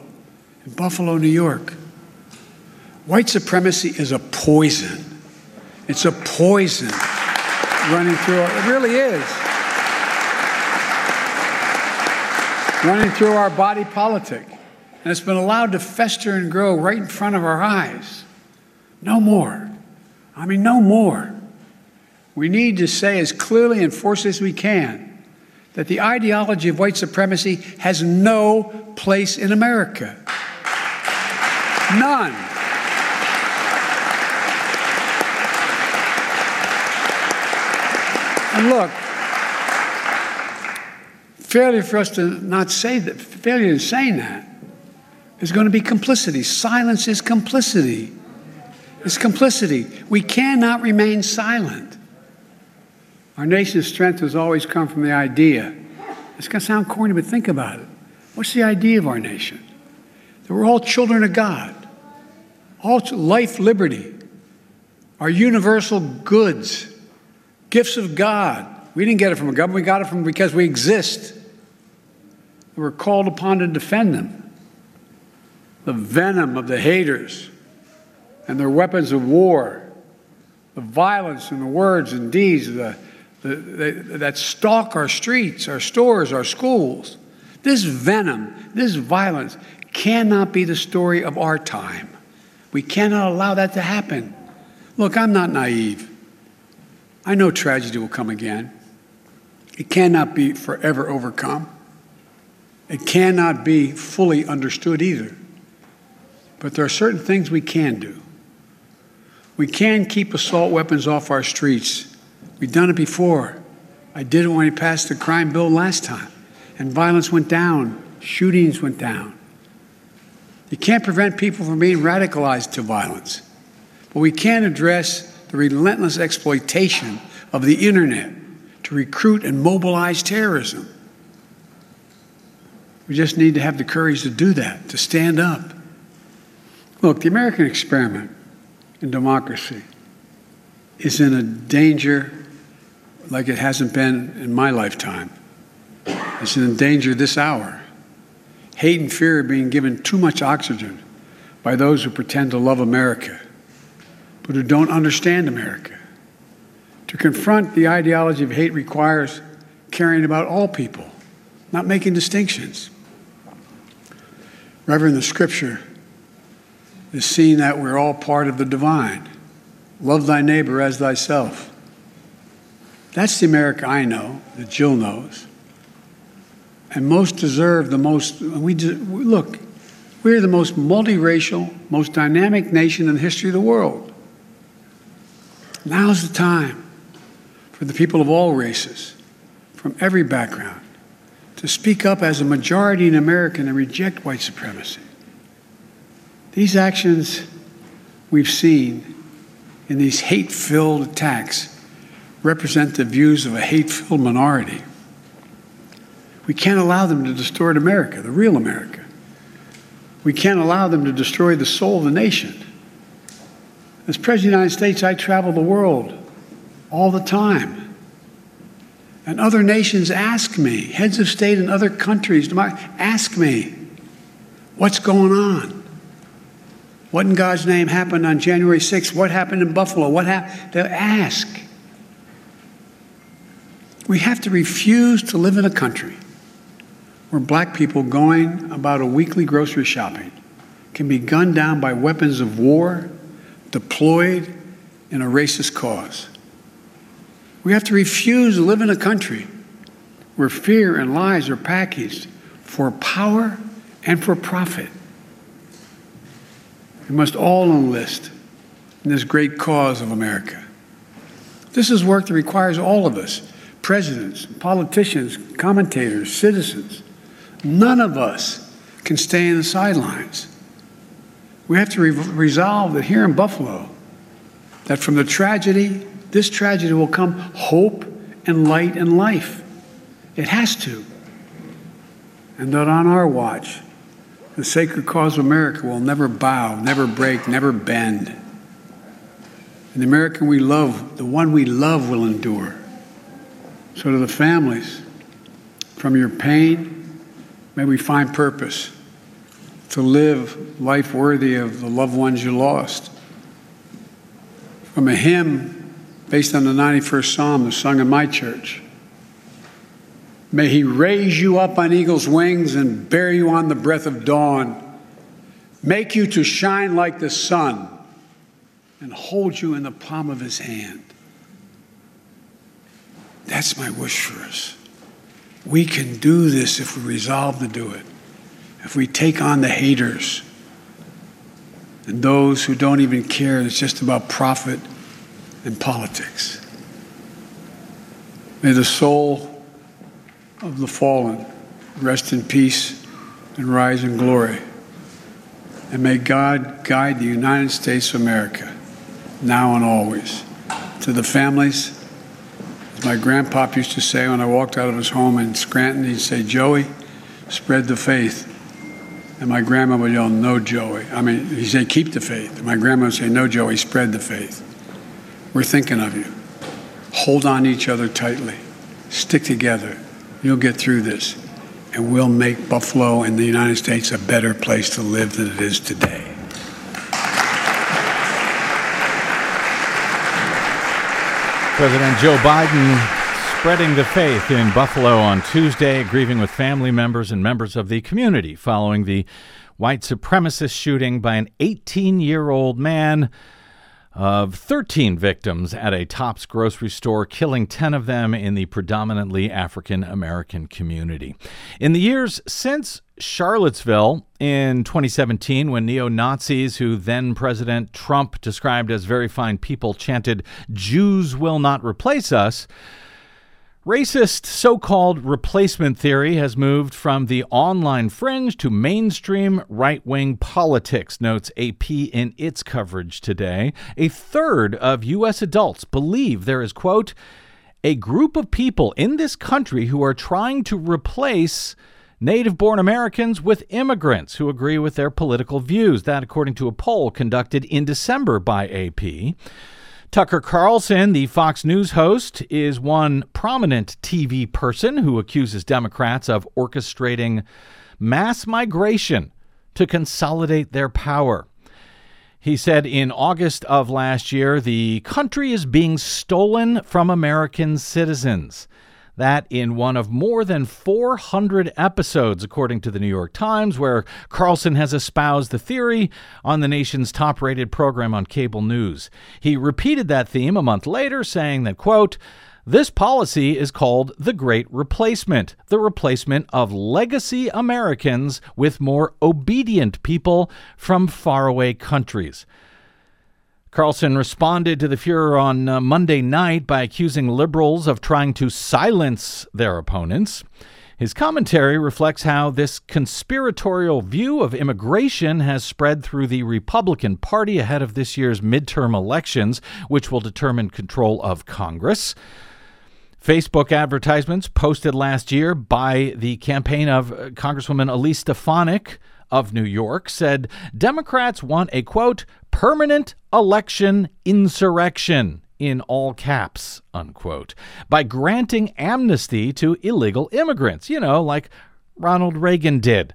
Speaker 1: in Buffalo, New York. White supremacy is a poison. It's a poison running through our, it really is. Running through our body politic. And it's been allowed to fester and grow right in front of our eyes. No more. I mean, no more. We need to say as clearly and forcefully as we can that the ideology of white supremacy has no place in America. None. And look, failure for us to not say that, failure in saying that is going to be complicity. Silence is complicity. It's complicity. We cannot remain silent. Our nation's strength has always come from the idea. It's going to sound corny, but think about it. What's the idea of our nation? That we're all children of God, all life, liberty, our universal goods gifts of God. We didn't get it from a government, we got it from because we exist. We're called upon to defend them. The venom of the haters and their weapons of war, the violence and the words and deeds the, the, the, that stalk our streets, our stores, our schools. This venom, this violence cannot be the story of our time. We cannot allow that to happen. Look, I'm not naive. I know tragedy will come again. It cannot be forever overcome. It cannot be fully understood either. But there are certain things we can do. We can keep assault weapons off our streets. We've done it before. I did it when we passed the crime bill last time, and violence went down, shootings went down. You can't prevent people from being radicalized to violence, but we can address the relentless exploitation of the internet to recruit and mobilize terrorism. We just need to have the courage to do that, to stand up. Look, the American experiment in democracy is in a danger like it hasn't been in my lifetime. It's in danger this hour. Hate and fear are being given too much oxygen by those who pretend to love America but who don't understand America. To confront the ideology of hate requires caring about all people, not making distinctions. Reverend, the scripture is seeing that we're all part of the divine. Love thy neighbor as thyself. That's the America I know, that Jill knows. And most deserve the most, we look, we're the most multiracial, most dynamic nation in the history of the world. Now's the time for the people of all races, from every background, to speak up as a majority in America and reject white supremacy. These actions we've seen in these hate filled attacks represent the views of a hate filled minority. We can't allow them to distort America, the real America. We can't allow them to destroy the soul of the nation. As President of the United States, I travel the world all the time. And other nations ask me, heads of state in other countries ask me, what's going on? What in God's name happened on January 6th? What happened in Buffalo? What happened? They ask. We have to refuse to live in a country where black people going about a weekly grocery shopping can be gunned down by weapons of war deployed in a racist cause. We have to refuse to live in a country where fear and lies are packaged for power and for profit. We must all enlist in this great cause of America. This is work that requires all of us presidents, politicians, commentators, citizens. None of us can stay in the sidelines. We have to re- resolve that here in Buffalo, that from the tragedy, this tragedy will come hope and light and life. It has to. And that on our watch, the sacred cause of America will never bow, never break, never bend. And the American we love, the one we love, will endure. So, to the families, from your pain, may we find purpose to live life worthy of the loved ones you lost. From a hymn based on the 91st Psalm that's sung in my church. May he raise you up on eagle's wings and bear you on the breath of dawn, make you to shine like the sun, and hold you in the palm of his hand. That's my wish for us. We can do this if we resolve to do it. If we take on the haters and those who don't even care, it's just about profit and politics. May the soul of the fallen rest in peace and rise in glory. And may God guide the United States of America now and always. To the families, as my grandpop used to say when I walked out of his home in Scranton, he'd say, Joey, spread the faith. And my grandma would yell, No, Joey. I mean, he'd say, Keep the faith. And my grandma would say, No, Joey, spread the faith. We're thinking of you. Hold on each other tightly. Stick together. You'll get through this. And we'll make Buffalo and the United States a better place to live than it is today.
Speaker 2: President Joe Biden spreading the faith in Buffalo on Tuesday, grieving with family members and members of the community following the white supremacist shooting by an 18 year old man of 13 victims at a Tops grocery store, killing 10 of them in the predominantly African American community. In the years since Charlottesville in 2017, when neo Nazis, who then President Trump described as very fine people, chanted, Jews will not replace us. Racist so called replacement theory has moved from the online fringe to mainstream right wing politics, notes AP in its coverage today. A third of U.S. adults believe there is, quote, a group of people in this country who are trying to replace native born Americans with immigrants who agree with their political views. That, according to a poll conducted in December by AP. Tucker Carlson, the Fox News host, is one prominent TV person who accuses Democrats of orchestrating mass migration to consolidate their power. He said in August of last year, the country is being stolen from American citizens. That in one of more than 400 episodes, according to the New York Times, where Carlson has espoused the theory on the nation's top rated program on cable news. He repeated that theme a month later, saying that, quote, this policy is called the Great Replacement, the replacement of legacy Americans with more obedient people from faraway countries. Carlson responded to the furor on uh, Monday night by accusing liberals of trying to silence their opponents. His commentary reflects how this conspiratorial view of immigration has spread through the Republican Party ahead of this year's midterm elections, which will determine control of Congress. Facebook advertisements posted last year by the campaign of uh, Congresswoman Elise Stefanik of New York said Democrats want a quote, permanent election insurrection in all caps, unquote, by granting amnesty to illegal immigrants, you know, like Ronald Reagan did.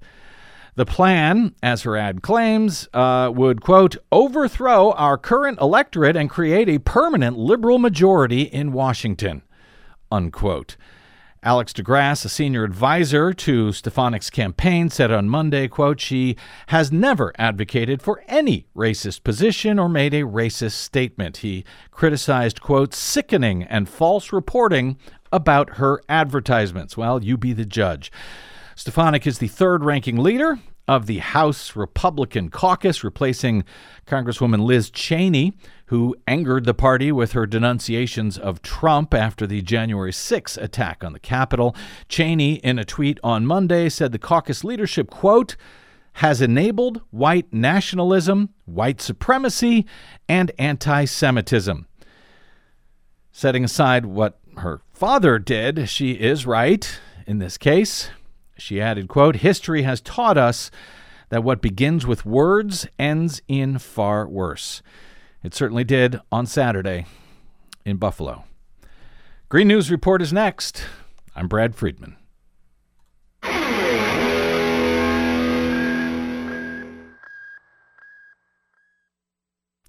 Speaker 2: The plan, as her ad claims, uh, would, quote, overthrow our current electorate and create a permanent liberal majority in Washington, unquote. Alex DeGrasse, a senior advisor to Stefanik's campaign, said on Monday, quote, she has never advocated for any racist position or made a racist statement. He criticized, quote, sickening and false reporting about her advertisements. Well, you be the judge. Stefanik is the third ranking leader of the House Republican caucus, replacing Congresswoman Liz Cheney, who angered the party with her denunciations of Trump after the January 6 attack on the Capitol. Cheney, in a tweet on Monday, said the caucus leadership, quote, has enabled white nationalism, white supremacy, and anti Semitism. Setting aside what her father did, she is right in this case. She added, quote, History has taught us that what begins with words ends in far worse. It certainly did on Saturday in Buffalo. Green News Report is next. I'm Brad Friedman.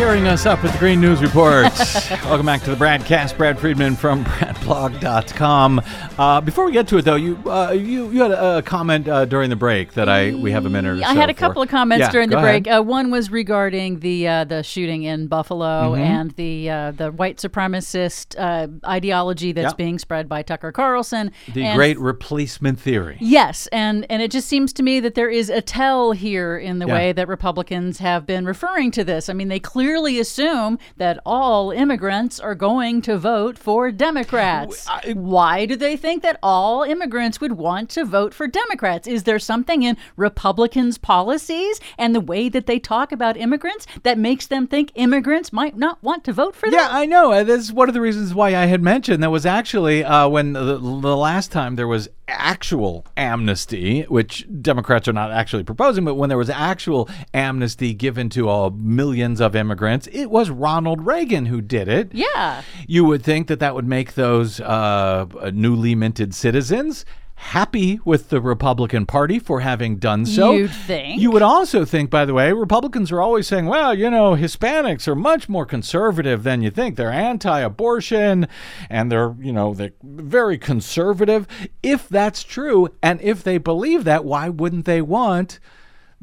Speaker 2: Yay! Cheering us up with the Green News Report. Welcome back to the BradCast. Brad Friedman from BradBlog.com. Uh, before we get to it, though, you uh, you you had a, comment uh, during the break that I we have a minute or
Speaker 4: I had a
Speaker 2: for.
Speaker 4: couple of comments
Speaker 2: Yeah,
Speaker 4: during the break. Uh, one was regarding the uh, the shooting in Buffalo
Speaker 2: Mm-hmm.
Speaker 4: and the uh, the white supremacist uh, ideology that's
Speaker 2: Yeah.
Speaker 4: being spread by Tucker Carlson.
Speaker 2: the Great Replacement Theory.
Speaker 4: Yes, and and it just seems to me that there is a tell here in the
Speaker 2: Yeah.
Speaker 4: way that Republicans have been referring to this. I mean, they clearly assume that all immigrants are going to vote for Democrats.
Speaker 2: I-
Speaker 4: Why do they think that all immigrants would want to vote for Democrats? Is there something in Republicans' policies and the way that they talk about immigrants that makes them think immigrants might not want to vote for them?
Speaker 2: Yeah, I know. Uh, This is one of the reasons why I had mentioned that was actually uh, when the, the last time there was actual amnesty, which Democrats are not actually proposing, but when there was actual amnesty given to all millions of immigrants, it was Ronald Reagan who did it.
Speaker 4: Yeah.
Speaker 2: You would think that that would make those uh, newly minted citizens happy with the Republican Party for having done so.
Speaker 4: You'd think.
Speaker 2: You would also think, by the way, Republicans are always saying, well, you know, Hispanics are much more conservative than you think. They're anti abortion and they're, you know, they're very conservative. If that's true, and if they believe that, why wouldn't they want?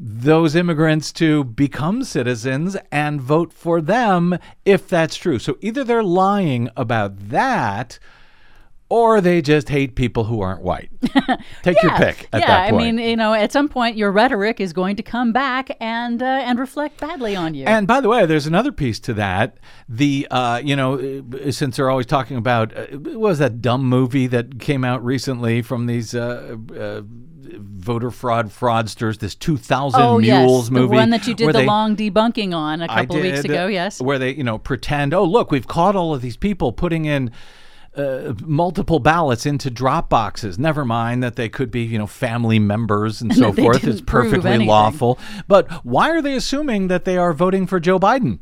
Speaker 2: those immigrants to become citizens and vote for them if that's true. So either they're lying about that or they just hate people who aren't white. Take your pick at
Speaker 4: yeah,
Speaker 2: that point.
Speaker 4: I mean, you know, at some point your rhetoric is going to come back and uh, and reflect badly on you.
Speaker 2: And by the way, there's another piece to that. The uh, you know, uh, since they're always talking about uh, what was that dumb movie that came out recently from these uh, uh, voter fraud fraudsters, this 2000
Speaker 4: oh
Speaker 2: Mules
Speaker 4: yes,
Speaker 2: movie,
Speaker 4: the one that you did the
Speaker 2: they-
Speaker 4: long debunking on a couple of weeks ago. Yes.
Speaker 2: where they you know pretend, oh look, we've caught all of these people putting in. Uh, multiple ballots into drop boxes. Never mind that they could be, you know, family members and so forth. It's perfectly lawful. But why are they assuming that they are voting for Joe Biden?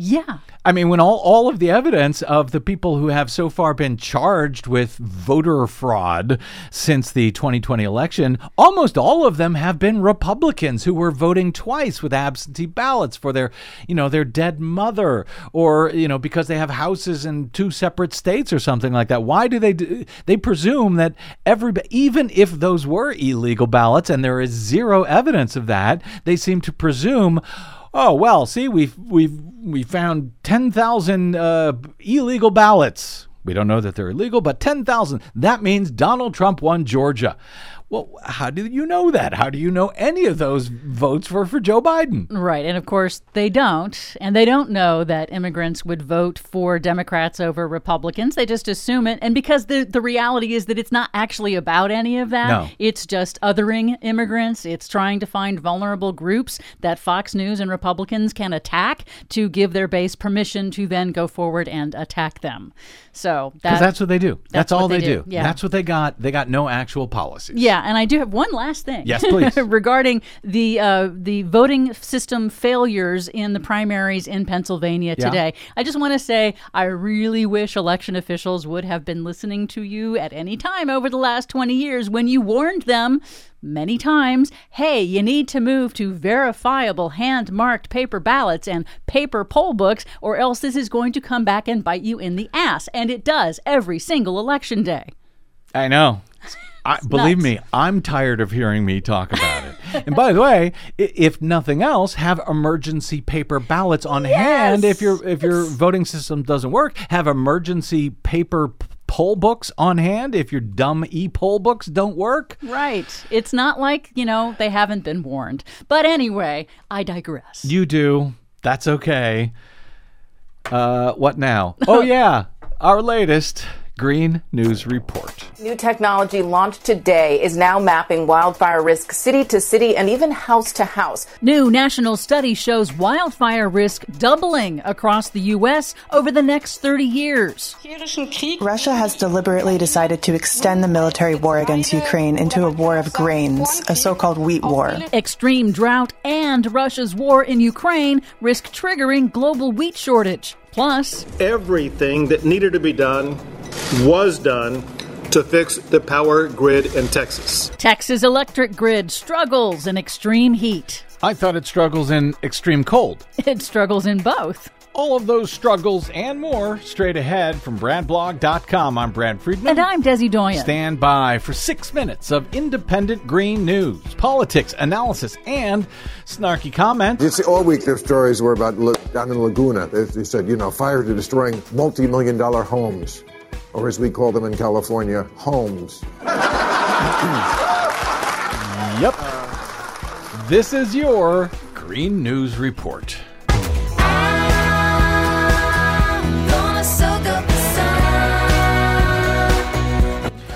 Speaker 4: Yeah.
Speaker 2: I mean, when all, all of the evidence of the people who have so far been charged with voter fraud since the 2020 election, almost all of them have been Republicans who were voting twice with absentee ballots for their, you know, their dead mother or, you know, because they have houses in two separate states or something like that. Why do they do, they presume that everybody even if those were illegal ballots and there is zero evidence of that, they seem to presume Oh well, see, we've we've we found ten thousand uh, illegal ballots. We don't know that they're illegal, but ten thousand. That means Donald Trump won Georgia. Well, how do you know that? How do you know any of those votes were for Joe Biden?
Speaker 4: Right. And of course, they don't. And they don't know that immigrants would vote for Democrats over Republicans. They just assume it. And because the, the reality is that it's not actually about any of that,
Speaker 2: No.
Speaker 4: it's just othering immigrants. It's trying to find vulnerable groups that Fox News and Republicans can attack to give their base permission to then go forward and attack them. So that,
Speaker 2: that's what they do. That's,
Speaker 4: that's
Speaker 2: all
Speaker 4: they
Speaker 2: they,
Speaker 4: do,
Speaker 2: do.
Speaker 4: yeah.
Speaker 2: That's what they got. They got no actual policies.
Speaker 4: Yeah, Yeah, and I do have one last thing.
Speaker 2: Yes, please.
Speaker 4: regarding the uh, the voting system failures in the primaries in Pennsylvania
Speaker 2: Yeah.
Speaker 4: today. I just want to say I really wish election officials would have been listening to you at any time over the last 20 years when you warned them many times, hey, you need to move to verifiable hand marked paper ballots and paper poll books, or else this is going to come back and bite you in the ass. And it does every single election day.
Speaker 2: I know. I, believe me, I'm tired of hearing me talk about it. and by the way, if nothing else, have emergency paper ballots on hand. If your if your voting system doesn't work, have emergency paper poll books on hand. If your dumb e poll books don't work,
Speaker 4: Right. It's not like, you know, they haven't been warned. But anyway, I digress.
Speaker 2: you do. That's okay. Uh, what now? Oh yeah, our latest Green News Report.
Speaker 5: New technology launched today is now mapping wildfire risk city to city and even house to house.
Speaker 4: New national study shows wildfire risk doubling across the U.S. over the next 30 years.
Speaker 6: Russia has deliberately decided to extend the military war against Ukraine into a war of grains, a so called wheat war.
Speaker 4: Extreme drought and Russia's war in Ukraine risk triggering global wheat shortage. Plus,
Speaker 7: everything that needed to be done was done to fix the power grid in Texas.
Speaker 4: Texas electric grid struggles in extreme heat.
Speaker 2: I thought it struggles in extreme cold.
Speaker 4: It struggles in both.
Speaker 2: All of those struggles and more straight ahead from BradBlog.com. I'm Brad Friedman.
Speaker 4: And I'm Desi Doyen.
Speaker 2: Stand by for six minutes of independent green news, politics, analysis, and snarky comments.
Speaker 8: You see, all week their stories were about down in Laguna. They, they said, you know, fires are destroying multi-million dollar homes, or as we call them in California, homes.
Speaker 2: Yep. This is your Green News Report.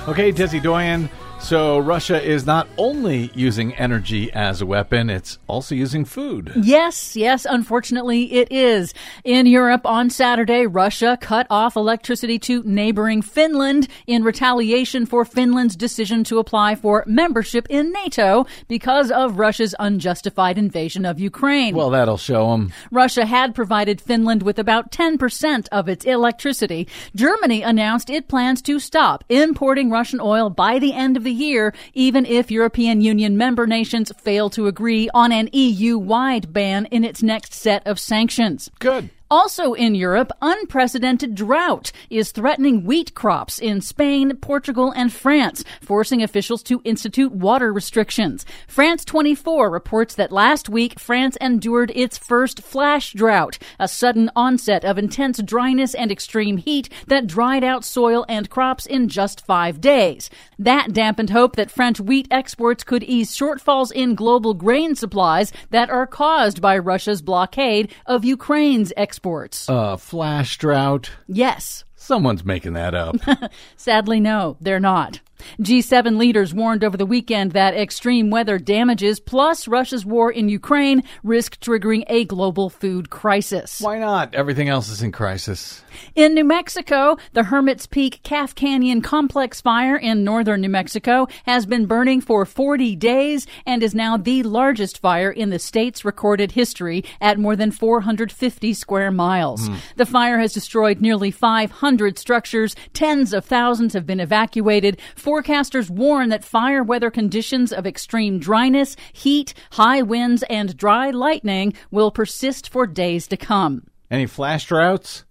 Speaker 2: Okay, Desi Doyen. So Russia is not only using energy as a weapon, it's also using food.
Speaker 4: Yes, yes, unfortunately it is. In Europe on Saturday, Russia cut off electricity to neighboring Finland in retaliation for Finland's decision to apply for membership in NATO because of Russia's unjustified invasion of Ukraine.
Speaker 2: Well, that'll show them.
Speaker 4: Russia had provided Finland with about 10% of its electricity. Germany announced it plans to stop importing Russian oil by the end of the year, even if European Union member nations fail to agree on an EU wide ban in its next set of sanctions.
Speaker 2: Good.
Speaker 4: Also in Europe, unprecedented drought is threatening wheat crops in Spain, Portugal, and France, forcing officials to institute water restrictions. France 24 reports that last week France endured its first flash drought, a sudden onset of intense dryness and extreme heat that dried out soil and crops in just five days. That dampened hope that French wheat exports could ease shortfalls in global grain supplies that are caused by Russia's blockade of Ukraine's exports.
Speaker 2: Uh, flash drought.
Speaker 4: Yes.
Speaker 2: Someone's making that up.
Speaker 4: Sadly, no, they're not. G7 leaders warned over the weekend that extreme weather damages plus Russia's war in Ukraine risk triggering a global food crisis.
Speaker 2: Why not? Everything else is in crisis.
Speaker 4: In New Mexico, the Hermit's Peak Calf Canyon Complex fire in northern New Mexico has been burning for 40 days and is now the largest fire in the state's recorded history at more than 450 square miles. Hmm. The fire has destroyed nearly 500 structures. Tens of thousands have been evacuated. Forecasters warn that fire weather conditions of extreme dryness, heat, high winds, and dry lightning will persist for days to come.
Speaker 2: Any flash droughts?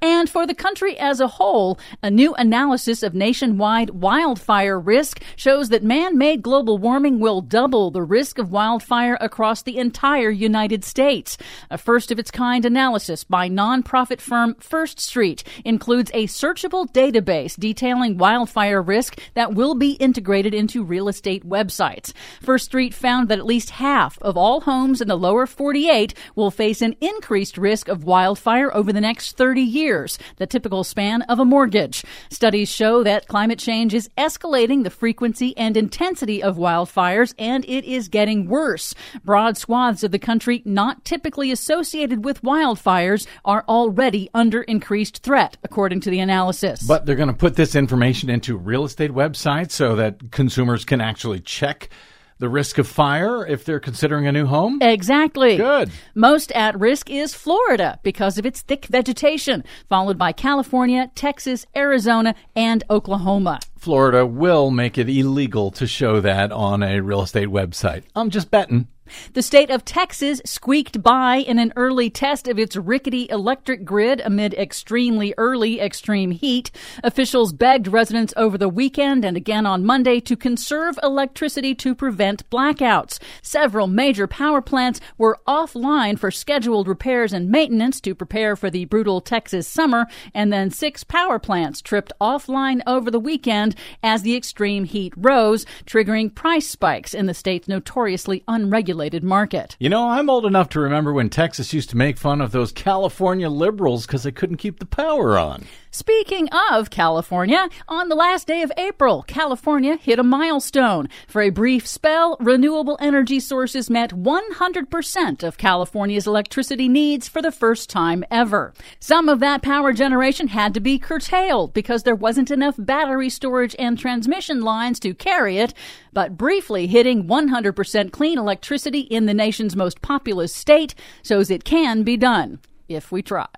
Speaker 4: And for the country as a whole, a new analysis of nationwide wildfire risk shows that man made global warming will double the risk of wildfire across the entire United States. A first of its kind analysis by nonprofit firm First Street includes a searchable database detailing wildfire risk that will be integrated into real estate websites. First Street found that at least half of all homes in the lower 48 will face an increased risk of wildfire over the next 30 30 years, the typical span of a mortgage. Studies show that climate change is escalating the frequency and intensity of wildfires, and it is getting worse. Broad swaths of the country not typically associated with wildfires are already under increased threat, according to the analysis.
Speaker 2: But they're going to put this information into real estate websites so that consumers can actually check the risk of fire if they're considering a new home?
Speaker 4: Exactly.
Speaker 2: Good.
Speaker 4: Most at risk is Florida because of its thick vegetation, followed by California, Texas, Arizona, and Oklahoma.
Speaker 2: Florida will make it illegal to show that on a real estate website. I'm just betting.
Speaker 4: The state of Texas squeaked by in an early test of its rickety electric grid amid extremely early extreme heat. Officials begged residents over the weekend and again on Monday to conserve electricity to prevent blackouts. Several major power plants were offline for scheduled repairs and maintenance to prepare for the brutal Texas summer, and then six power plants tripped offline over the weekend as the extreme heat rose, triggering price spikes in the state's notoriously unregulated market.
Speaker 2: You know, I'm old enough to remember when Texas used to make fun of those California liberals because they couldn't keep the power on.
Speaker 4: Speaking of California, on the last day of April, California hit a milestone. For a brief spell, renewable energy sources met 100% of California's electricity needs for the first time ever. Some of that power generation had to be curtailed because there wasn't enough battery storage and transmission lines to carry it, but briefly hitting 100% clean electricity in the nation's most populous state shows it can be done if we try.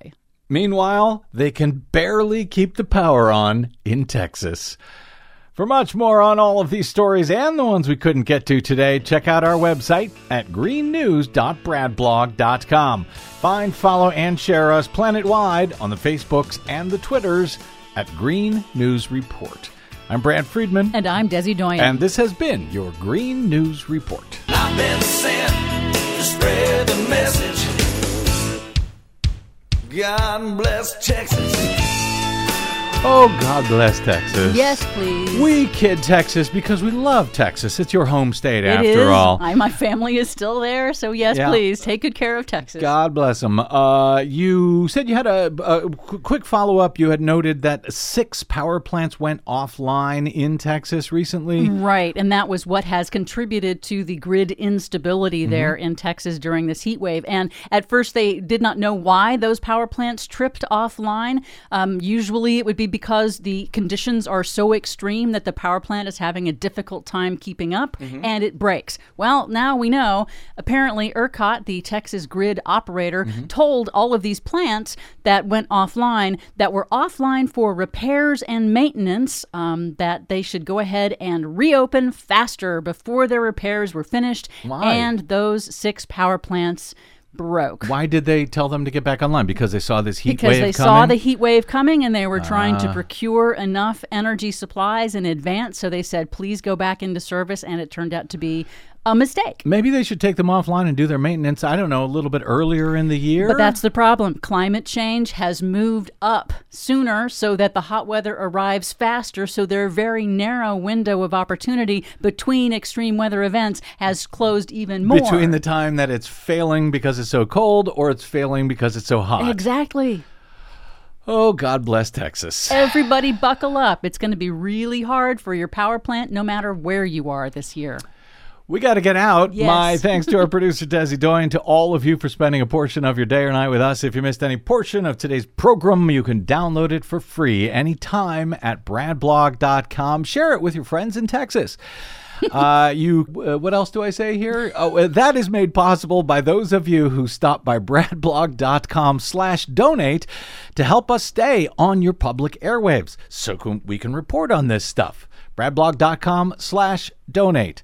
Speaker 2: Meanwhile, they can barely keep the power on in Texas. For much more on all of these stories and the ones we couldn't get to today, check out our website at greennews.bradblog.com. Find, follow, and share us planet-wide on the Facebooks and the Twitters at Green News Report. I'm Brad Friedman.
Speaker 4: And I'm Desi Doyen.
Speaker 2: And this has been your Green News Report.
Speaker 3: God bless Texas.
Speaker 2: Oh, God bless Texas.
Speaker 4: Yes, please.
Speaker 2: We kid Texas because we love Texas. It's your home state,
Speaker 4: It
Speaker 2: after
Speaker 4: is.
Speaker 2: all.
Speaker 4: I, my family is still there, so yes,
Speaker 2: Yeah.
Speaker 4: please take good care of Texas.
Speaker 2: God bless them. Uh, you said you had a, a quick follow up. You had noted that six power plants went offline in Texas recently.
Speaker 4: Right, and that was what has contributed to the grid instability
Speaker 2: Mm-hmm.
Speaker 4: there in Texas during this heat wave. And at first, they did not know why those power plants tripped offline. Um, usually, it would be because the conditions are so extreme that the power plant is having a difficult time keeping up
Speaker 2: Mm-hmm.
Speaker 4: and it breaks. Well, now we know. Apparently, ERCOT, the Texas grid operator,
Speaker 2: Mm-hmm.
Speaker 4: told all of these plants that went offline that were offline for repairs and maintenance um, that they should go ahead and reopen faster before their repairs were finished.
Speaker 2: Why?
Speaker 4: And those six power plants broke.
Speaker 2: Why did they tell them to get back online? Because they saw this heat
Speaker 4: Because
Speaker 2: wave
Speaker 4: they
Speaker 2: coming. Ah.
Speaker 4: saw the heat wave coming and they were trying to procure enough energy supplies in advance. So they said, please go back into service. And it turned out to be a mistake.
Speaker 2: Maybe they should take them offline and do their maintenance. I don't know, a little bit earlier in the year.
Speaker 4: But that's the problem. Climate change has moved up sooner so that the hot weather arrives faster. So their very narrow window of opportunity between extreme weather events has closed even more.
Speaker 2: between the time that it's failing because it's so cold or it's failing because it's so hot.
Speaker 4: Exactly.
Speaker 2: Oh, God bless Texas.
Speaker 4: Everybody buckle up. It's going to be really hard for your power plant no matter where you are this year.
Speaker 2: We got to get out.
Speaker 4: Yes.
Speaker 2: My thanks to our producer, Desi Doyen, to all of you for spending a portion of your day or night with us. If you missed any portion of today's program, you can download it for free anytime at bradblog.com. Share it with your friends in Texas. uh, you, uh, what else do I say here? Oh, uh, that is made possible by those of you who stop by bradblog.com slash donate to help us stay on your public airwaves so can, we can report on this stuff. bradblog.com slash donate.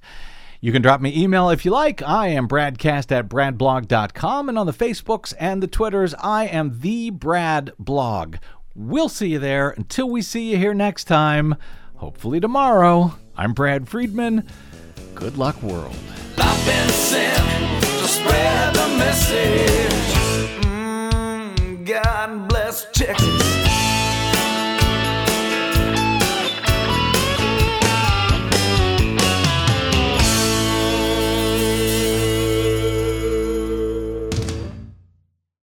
Speaker 2: You can drop me email if you like. I am bradcast at bradblog.com. And on the Facebooks and the Twitters, I am the Brad Blog. We'll see you there. Until we see you here next time, hopefully tomorrow, I'm Brad Friedman. Good luck, world.
Speaker 3: I've been sent to spread the message. Mm, God bless Texas.